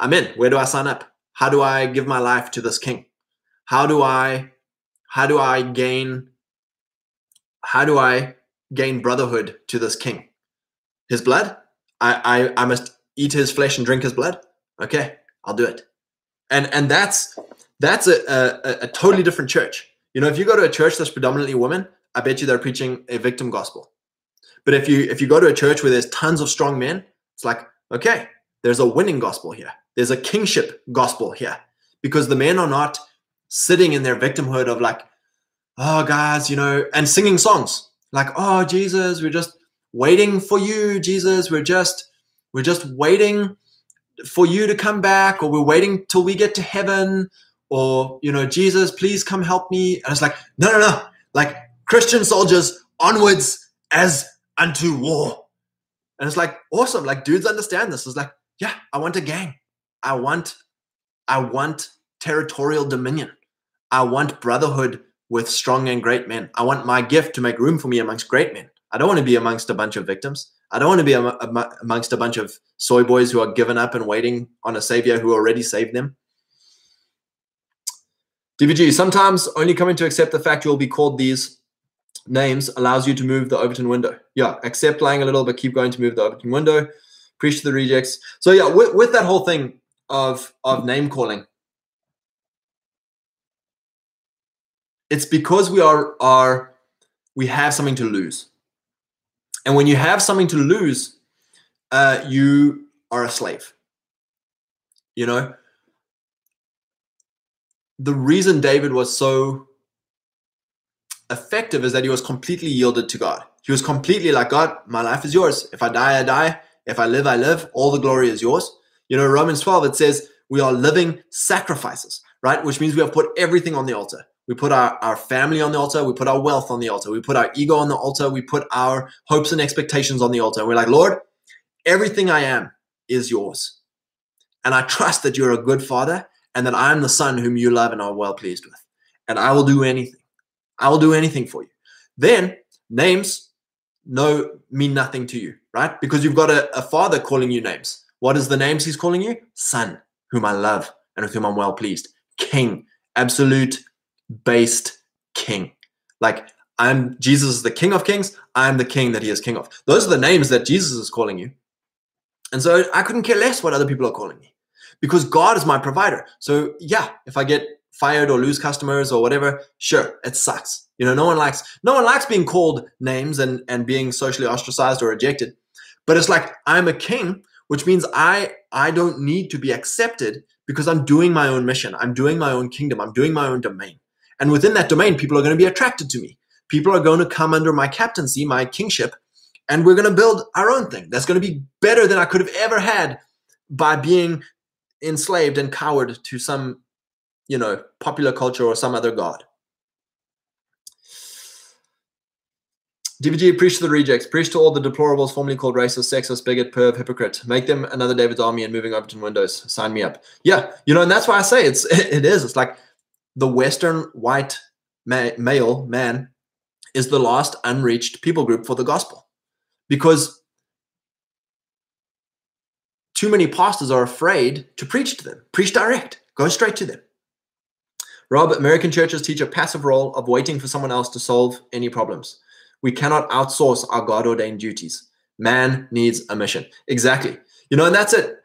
I'm in. Where do I sign up? How do I give my life to this king? How do I how do I gain how do I gain brotherhood to this king? His blood? I, I I must eat his flesh and drink his blood? Okay, I'll do it. And and that's that's a, a, a totally different church. You know, if you go to a church that's predominantly women, I bet you they're preaching a victim gospel. But if you if you go to a church where there's tons of strong men, it's like, okay, there's a winning gospel here. There's a kingship gospel here. Because the men are not sitting in their victimhood of like, oh guys, you know, and singing songs like, oh Jesus, we're just waiting for you, Jesus. We're just we're just waiting for you to come back, or we're waiting till we get to heaven, or you know, Jesus, please come help me. And it's like, no, no, no. Like Christian soldiers onwards as unto war. And it's like awesome. Like dudes understand this. It's like, yeah, I want a gang. I want, I want territorial dominion. I want brotherhood with strong and great men. I want my gift to make room for me amongst great men. I don't want to be amongst a bunch of victims. I don't want to be amongst a bunch of soy boys who are given up and waiting on a savior who already saved them. DVG, sometimes only coming to accept the fact you'll be called these names allows you to move the Overton window. Yeah, accept lying a little, but keep going to move the Overton window. Preach to the rejects. So yeah, with, with that whole thing of of name calling, it's because we are are we have something to lose. And when you have something to lose, uh, you are a slave. You know, the reason David was so effective is that he was completely yielded to God. He was completely like, God, my life is yours. If I die, I die. If I live, I live. All the glory is yours. You know, Romans 12, it says we are living sacrifices, right? Which means we have put everything on the altar. We put our, our family on the altar. We put our wealth on the altar. We put our ego on the altar. We put our hopes and expectations on the altar. And we're like, Lord, everything I am is yours. And I trust that you're a good father and that I am the son whom you love and are well pleased with. And I will do anything. I will do anything for you. Then names no mean nothing to you, right? Because you've got a, a father calling you names. What is the names he's calling you? Son, whom I love and with whom I'm well pleased. King, absolute based king. Like I'm Jesus is the King of Kings. I'm the King that He is King of. Those are the names that Jesus is calling you. And so I couldn't care less what other people are calling me because God is my provider. So yeah, if I get fired or lose customers or whatever, sure, it sucks. You know, no one likes no one likes being called names and and being socially ostracized or rejected. But it's like I'm a king, which means I I don't need to be accepted because I'm doing my own mission. I'm doing my own kingdom. I'm doing my own domain. And within that domain, people are going to be attracted to me. People are going to come under my captaincy, my kingship, and we're going to build our own thing. That's going to be better than I could have ever had by being enslaved and cowered to some, you know, popular culture or some other god. DVG, preach to the rejects, preach to all the deplorables formerly called racist, sexist, bigot, perv, hypocrite. Make them another David's army and moving Overton windows. Sign me up. Yeah, you know, and that's why I say it's it is. It's like the Western white ma- male man is the last unreached people group for the gospel because too many pastors are afraid to preach to them. Preach direct, go straight to them. Rob, American churches teach a passive role of waiting for someone else to solve any problems. We cannot outsource our God ordained duties. Man needs a mission. Exactly. You know, and that's it.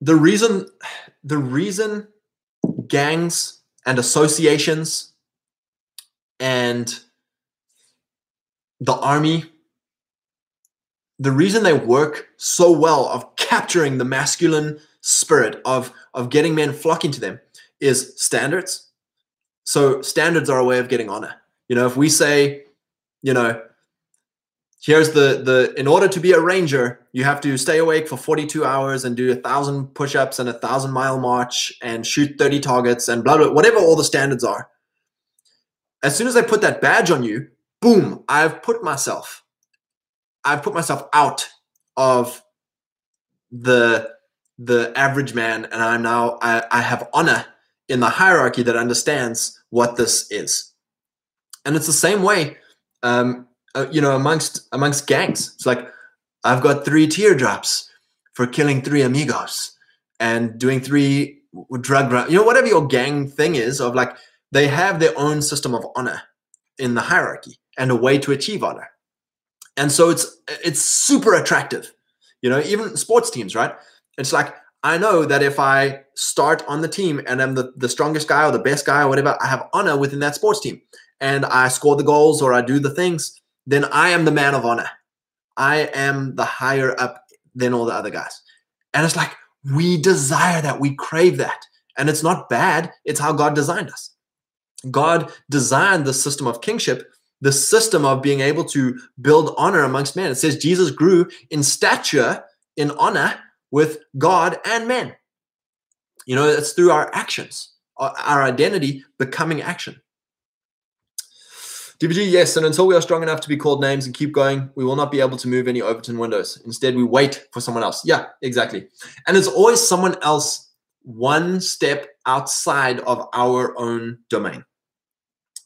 The reason, the reason gangs and associations and the army the reason they work so well of capturing the masculine spirit of of getting men flocking to them is standards so standards are a way of getting honor you know if we say you know here's the the in order to be a ranger you have to stay awake for 42 hours and do a thousand push-ups and a thousand mile march and shoot 30 targets and blah blah whatever all the standards are as soon as i put that badge on you boom i've put myself I've put myself out of the the average man, and I'm now I, I have honor in the hierarchy that understands what this is. And it's the same way, um, uh, you know, amongst amongst gangs. It's like I've got three teardrops for killing three amigos and doing three drug run. You know, whatever your gang thing is, of like they have their own system of honor in the hierarchy and a way to achieve honor and so it's it's super attractive you know even sports teams right it's like i know that if i start on the team and i'm the, the strongest guy or the best guy or whatever i have honor within that sports team and i score the goals or i do the things then i am the man of honor i am the higher up than all the other guys and it's like we desire that we crave that and it's not bad it's how god designed us god designed the system of kingship the system of being able to build honor amongst men. It says Jesus grew in stature, in honor with God and men. You know, it's through our actions, our identity becoming action. DVG, yes, and until we are strong enough to be called names and keep going, we will not be able to move any Overton windows. Instead, we wait for someone else. Yeah, exactly. And it's always someone else one step outside of our own domain.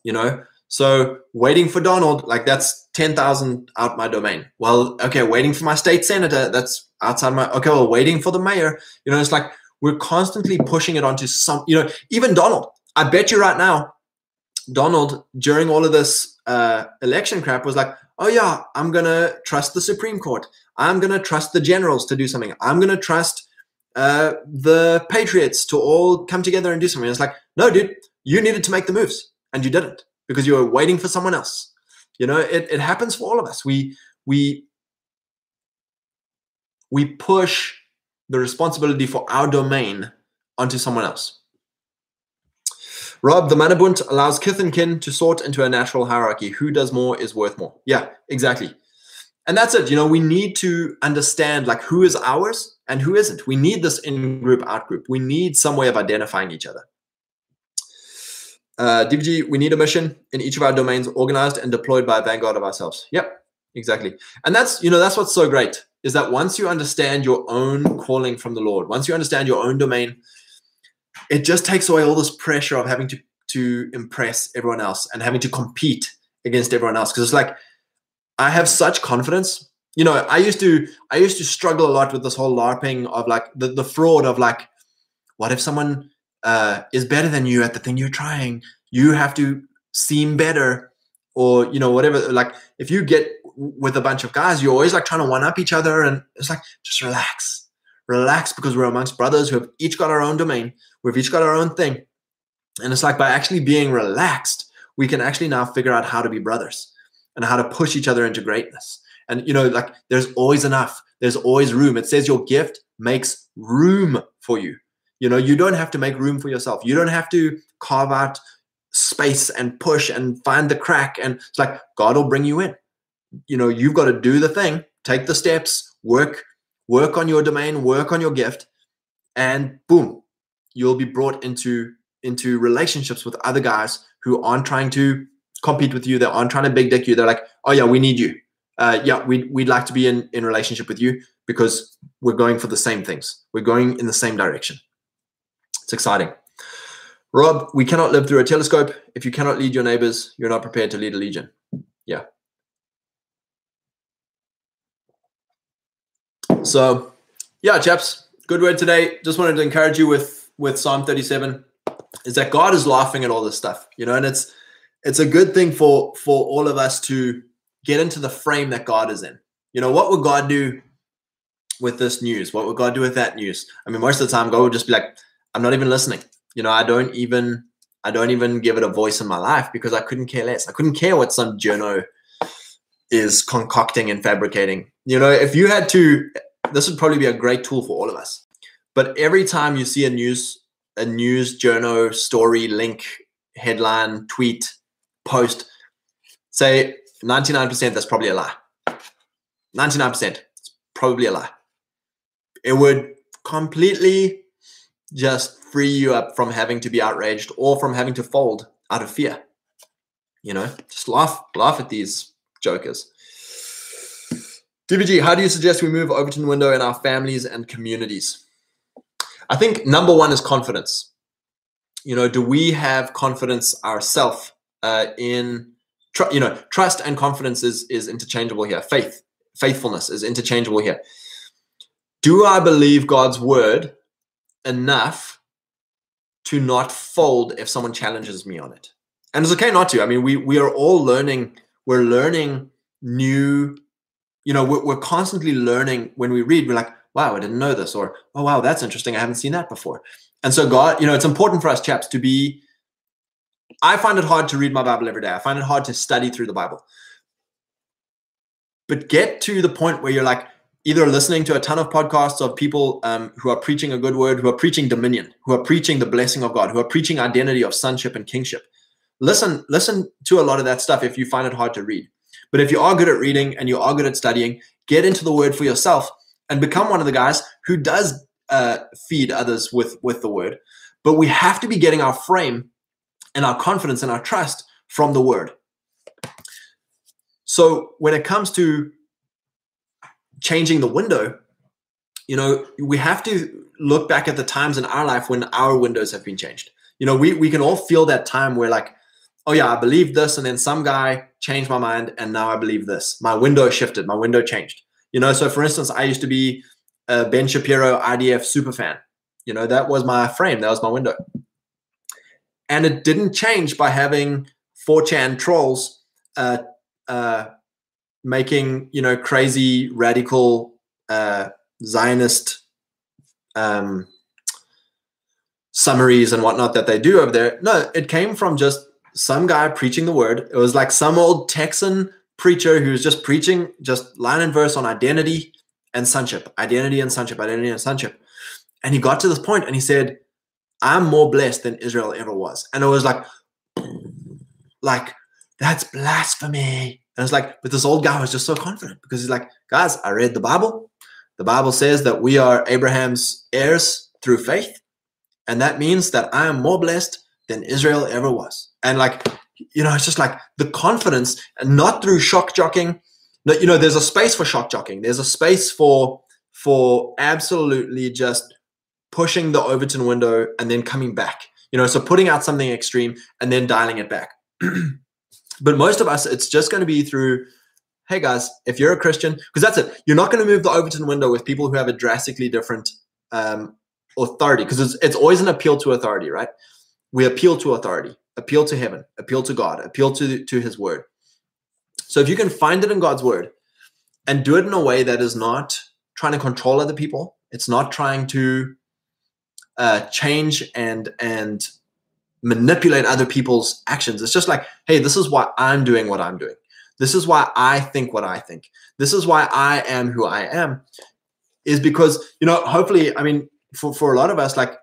You know, so waiting for Donald, like that's 10,000 out my domain. Well, okay, waiting for my state senator, that's outside my, okay, well, waiting for the mayor, you know, it's like we're constantly pushing it onto some, you know, even Donald, I bet you right now, Donald, during all of this uh, election crap, was like, oh yeah, I'm gonna trust the Supreme Court. I'm gonna trust the generals to do something. I'm gonna trust uh, the Patriots to all come together and do something. it's like, no, dude, you needed to make the moves and you didn't because you were waiting for someone else. You know, it, it happens for all of us. We we we push the responsibility for our domain onto someone else. Rob, the Männerbund allows kith and kin to sort into a natural hierarchy. Who does more is worth more. Yeah, exactly. And that's it. You know, we need to understand like who is ours and who isn't. We need this in group, out group. We need some way of identifying each other. Uh, DVG, we need a mission in each of our domains organized and deployed by a vanguard of ourselves. Yep, exactly. And that's, you know, that's what's so great is that once you understand your own calling from the Lord, once you understand your own domain, it just takes away all this pressure of having to to impress everyone else and having to compete against everyone else. Because it's like I have such confidence. You know, I used to I used to struggle a lot with this whole LARPing of like the, the fraud of like, what if someone uh, is better than you at the thing you're trying? You have to seem better, or you know, whatever. Like if you get with a bunch of guys, you're always like trying to one up each other, and it's like just relax, relax, because we're amongst brothers who have each got our own domain. We've each got our own thing. And it's like by actually being relaxed, we can actually now figure out how to be brothers and how to push each other into greatness. And, you know, like there's always enough, there's always room. It says your gift makes room for you. You know, you don't have to make room for yourself. You don't have to carve out space and push and find the crack. And it's like God will bring you in. You know, you've got to do the thing, take the steps, work, work on your domain, work on your gift, and boom, you'll be brought into into relationships with other guys who aren't trying to compete with you. They aren't trying to big dick you. They're like, oh yeah, we need you. Uh, yeah, we'd, we'd like to be in, in relationship with you because we're going for the same things. We're going in the same direction. It's exciting. Rob, we cannot live through a telescope. If you cannot lead your neighbors, you're not prepared to lead a legion. Yeah. So, yeah, chaps, good word today. Just wanted to encourage you with with Psalm 37 is that God is laughing at all this stuff, you know, and it's it's a good thing for for all of us to get into the frame that God is in. You know, what would God do with this news? What would God do with that news? I mean, most of the time God would just be like, I'm not even listening. You know, I don't even I don't even give it a voice in my life because I couldn't care less. I couldn't care what some journo is concocting and fabricating. You know, if you had to, this would probably be a great tool for all of us. But every time you see a news a news journal story link headline tweet post say 99% that's probably a lie. 99% it's probably a lie. It would completely just free you up from having to be outraged or from having to fold out of fear. You know just laugh laugh at these jokers. DVG, how do you suggest we move Overton window in our families and communities? I think number one is confidence. You know, do we have confidence ourselves uh, in, tr- you know, trust and confidence is is interchangeable here. Faith, faithfulness is interchangeable here. Do I believe God's word enough to not fold if someone challenges me on it? And it's okay not to. I mean, we we are all learning. We're learning new. You know, we're, we're constantly learning when we read. We're like, wow, I didn't know this, or oh wow, that's interesting. I haven't seen that before. And so God, you know, it's important for us chaps to be. I find it hard to read my Bible every day. I find it hard to study through the Bible. But get to the point where you're like either listening to a ton of podcasts of people um, who are preaching a good word, who are preaching dominion, who are preaching the blessing of God, who are preaching identity of sonship and kingship. Listen, listen to a lot of that stuff if you find it hard to read. But if you are good at reading and you are good at studying, get into the word for yourself and become one of the guys who does uh, feed others with with the word. But we have to be getting our frame and our confidence and our trust from the word. So when it comes to changing the window, you know, we have to look back at the times in our life when our windows have been changed. You know, we we can all feel that time where like, oh yeah, I believed this, and then some guy changed my mind, and now I believe this. My window shifted, my window changed. You know, so for instance, I used to be a Ben Shapiro IDF super fan. You know, that was my frame, that was my window. And it didn't change by having 4chan trolls uh, uh, making you know crazy radical uh, Zionist um, summaries and whatnot that they do over there. No, it came from just some guy preaching the word. It was like some old Texan preacher who was just preaching just line and verse on identity and sonship, identity and sonship, identity and sonship. And he got to this point and he said, I'm more blessed than Israel ever was. And it was like, like, that's blasphemy. And it's like, but this old guy was just so confident because he's like, guys, I read the Bible. The Bible says that we are Abraham's heirs through faith. And that means that I am more blessed than Israel ever was. And like, you know, it's just like the confidence, and not through shock jocking. You know, there's a space for shock jocking. There's a space for for absolutely just pushing the Overton window and then coming back. You know, so putting out something extreme and then dialing it back. but most of us, it's just going to be through hey guys, if you're a Christian, because that's it, you're not going to move the Overton window with people who have a drastically different um, authority, because it's, it's always an appeal to authority, right? We appeal to authority, appeal to heaven, appeal to God, appeal to, to his word. So if you can find it in God's word and do it in a way that is not trying to control other people, it's not trying to uh, change and and manipulate other people's actions. It's just like, hey, this is why I'm doing what I'm doing. This is why I think what I think. This is why I am who I am. Is because, you know, hopefully, I mean, for, for a lot of us, like,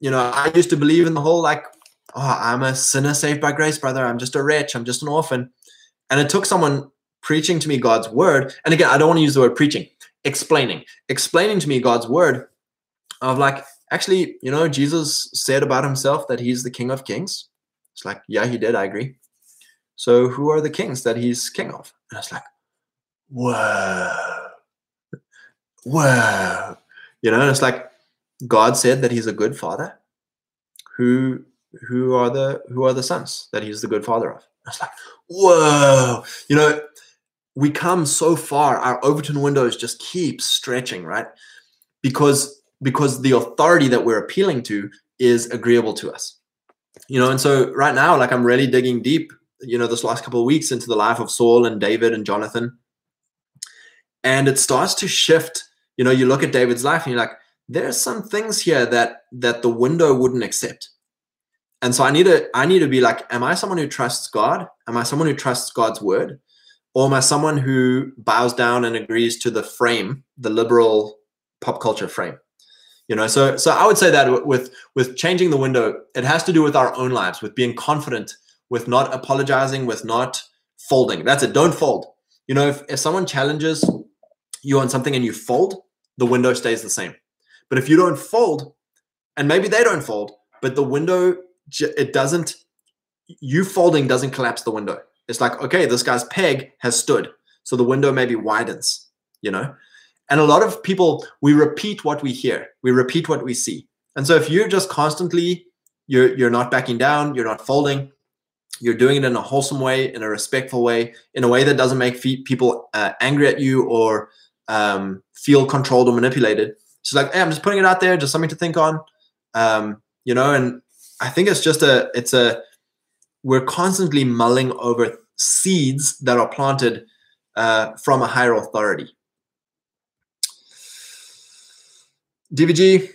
you know, I used to believe in the whole like, oh, I'm a sinner saved by grace, brother. I'm just a wretch. I'm just an orphan. And it took someone preaching to me God's word. And again, I don't want to use the word preaching, explaining, explaining to me God's word of like, actually, you know, Jesus said about himself that he's the King of Kings. It's like, yeah, he did. I agree. So who are the kings that he's king of? And it's like, whoa, whoa. You know, and it's like God said that he's a good father. Who who are the who are the sons that he's the good father of? And it's like, whoa. You know, we come so far, our Overton windows just keep stretching, right? Because because the authority that we're appealing to is agreeable to us. You know, and so right now, like I'm really digging deep you know this last couple of weeks into the life of Saul and David and Jonathan, and it starts to shift. You know, you look at David's life and you're like, there's some things here that that the window wouldn't accept. And so I need to I need to be like, am I someone who trusts God? Am I someone who trusts God's word? Or am I someone who bows down and agrees to the frame, the liberal pop culture frame? You know, so so I would say that with with changing the window, it has to do with our own lives, with being confident with not apologizing, with not folding. That's it. Don't fold. You know, if, if someone challenges you on something and you fold, the window stays the same. But if you don't fold, and maybe they don't fold, but the window, it doesn't, you folding doesn't collapse the window. It's like, okay, this guy's peg has stood. So the window maybe widens, you know? And a lot of people, we repeat what we hear, we repeat what we see. And so if you're just constantly, you're, you're not backing down, you're not folding, you're doing it in a wholesome way, in a respectful way, in a way that doesn't make people uh, angry at you or um, feel controlled or manipulated. She's like, hey, I'm just putting it out there, just something to think on, um, you know. And I think it's just a, it's a, we're constantly mulling over seeds that are planted uh, from a higher authority. DVG,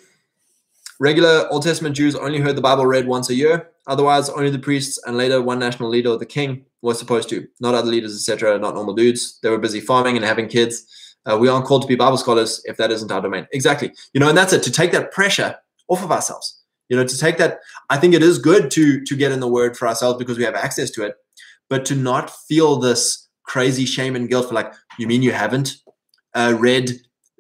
regular Old Testament Jews only heard the Bible read once a year. Otherwise, only the priests and later one national leader, or the king, was supposed to, not other leaders, etc., not normal dudes. They were busy farming and having kids. Uh, we aren't called to be Bible scholars if that isn't our domain. Exactly. You know, and that's it, to take that pressure off of ourselves. You know, to take that, I think it is good to to get in the word for ourselves because we have access to it, but to not feel this crazy shame and guilt for like, you mean you haven't uh, read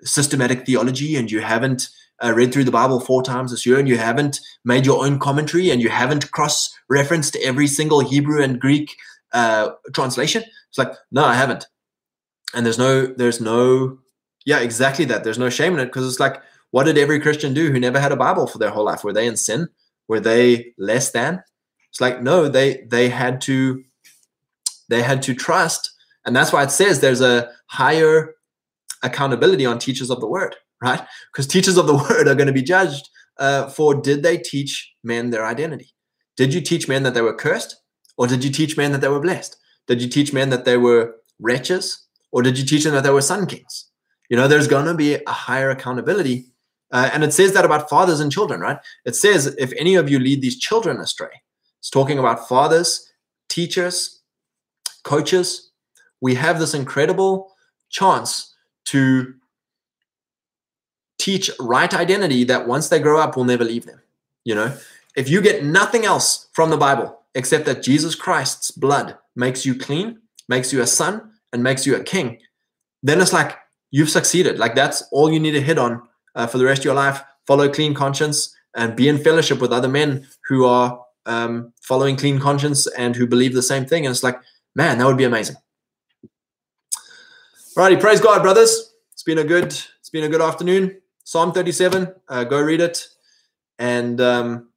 systematic theology and you haven't uh, read through the Bible four times this year and you haven't made your own commentary and you haven't cross referenced every single Hebrew and Greek uh, translation? It's like, no, I haven't. And there's no, there's no, yeah, exactly that. There's no shame in it because it's like, what did every Christian do who never had a Bible for their whole life? Were they in sin? Were they less than? It's like, no, they they had to, they had to trust. And that's why it says there's a higher accountability on teachers of the word right? Because teachers of the word are going to be judged uh, for did they teach men their identity? Did you teach men that they were cursed, or did you teach men that they were blessed? Did you teach men that they were wretches, or did you teach them that they were sun kings? You know, there's going to be a higher accountability. Uh, and it says that about fathers and children, right? It says, if any of you lead these children astray, it's talking about fathers, teachers, coaches. We have this incredible chance to teach right identity that once they grow up will never leave them. You know, if you get nothing else from the Bible except that Jesus Christ's blood makes you clean, makes you a son, and makes you a king, then it's like you've succeeded. Like that's all you need to hit on uh, for the rest of your life. Follow clean conscience and be in fellowship with other men who are um, following clean conscience and who believe the same thing. And it's like, man, that would be amazing. Alrighty, praise God, brothers. It's been a good, it's been a good afternoon. Psalm 37, uh, go read it, and um,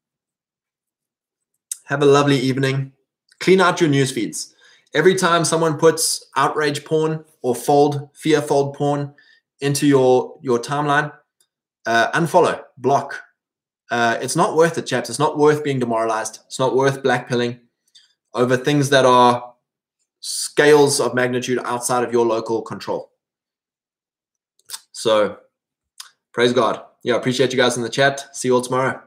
have a lovely evening. Clean out your news feeds. Every time someone puts outrage porn or fold, fear fold porn into your your timeline, uh, unfollow, block. Uh, it's not worth it, chaps. It's not worth being demoralized. It's not worth blackpilling over things that are scales of magnitude outside of your local control. So, praise God. Yeah, appreciate you guys in the chat. See you all tomorrow.